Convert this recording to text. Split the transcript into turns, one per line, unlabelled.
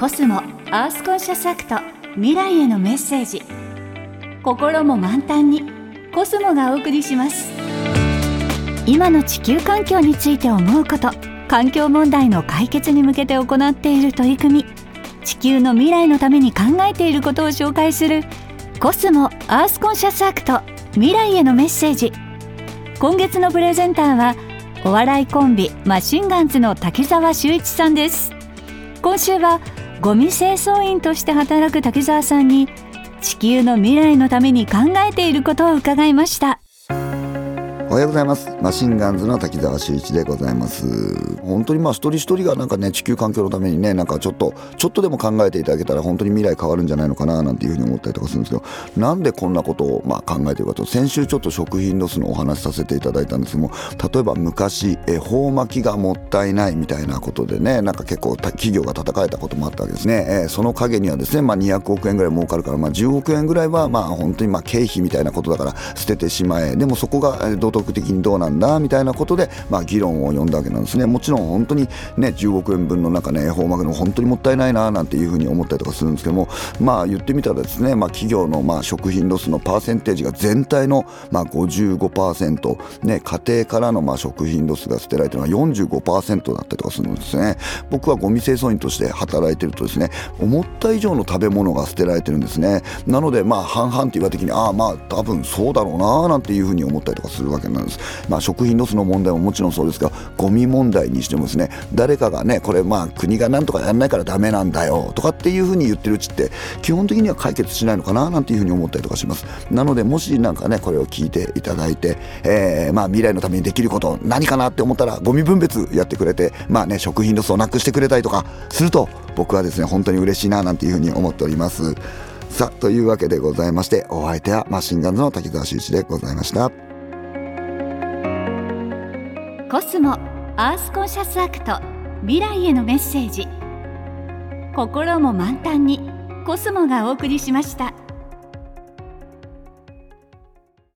コスモアースコンシャスアクト未来へのメッセージ。心も満タンにコスモがお送りします。今の地球環境について思うこと環境問題の解決に向けて行っている取り組み。地球の未来のために考えていることを紹介するコスモアースコンシャスアクト未来へのメッセージ。今月のプレゼンターはお笑いコンビマシンガンズの滝沢秀一さんです。今週はゴミ清掃員として働く滝沢さんに地球の未来のために考えていることを伺いました。
おはようございます。マシンガンズの滝沢秀一でございます。本当にまあ一人一人がなんかね地球環境のためにねなんかちょっとちょっとでも考えていただけたら本当に未来変わるんじゃないのかななんていうふうに思ったりとかするんですけどなんでこんなことをまあ考えてるかと。先週ちょっと食品ロスのお話しさせていただいたんですけども例えば昔恵方巻きがもったいないみたいなことでねなんか結構企業が叩かれたこともあったわけですね、えー、その陰にはですねまあ200億円ぐらい儲かるからまあ10億円ぐらいはまあ本当にまあ経費みたいなことだから捨ててしまえ。でもそこが道徳的にどうなんだみたいなことで、まあ、議論を呼んだわけなんですね。もちろん本当にね10億円分の中ね恵方巻くの本当にもったいないななんていうふうに思ったりとかするんですけどもまあ言ってみたらですね、まあ、企業のまあ食品ロスのパーセンテージが全体のまあ55%、ね、家庭からのまあ食品ロスが捨てられてるのは45%だったりとかするんですね。僕はゴミ清掃員として働いてるとですね思った以上の食べ物が捨てられてるんですね。なのでまあ半々って言われた時にああまあ多分そうだろうななんていうふうに思ったりとかするわけまあ食品ロスの問題ももちろんそうですがゴミ問題にしてもですね誰かがねこれまあ国がなんとかやんないからダメなんだよとかっていうふうに言ってるうちって基本的には解決しないのかななんていうふうに思ったりとかします。なのでもしなんかねこれを聞いていただいて、えー、まあ未来のためにできること何かなって思ったらゴミ分別やってくれてまあね食品ロスをなくしてくれたりとかすると僕はですね本当に嬉しいななんていうふうに思っております。さあというわけでございましてお相手はマシンガンズの滝沢秀一でございました。
コスモアースコンシャスアクト未来へのメッセージ心も満タンにコスモがお送りしました。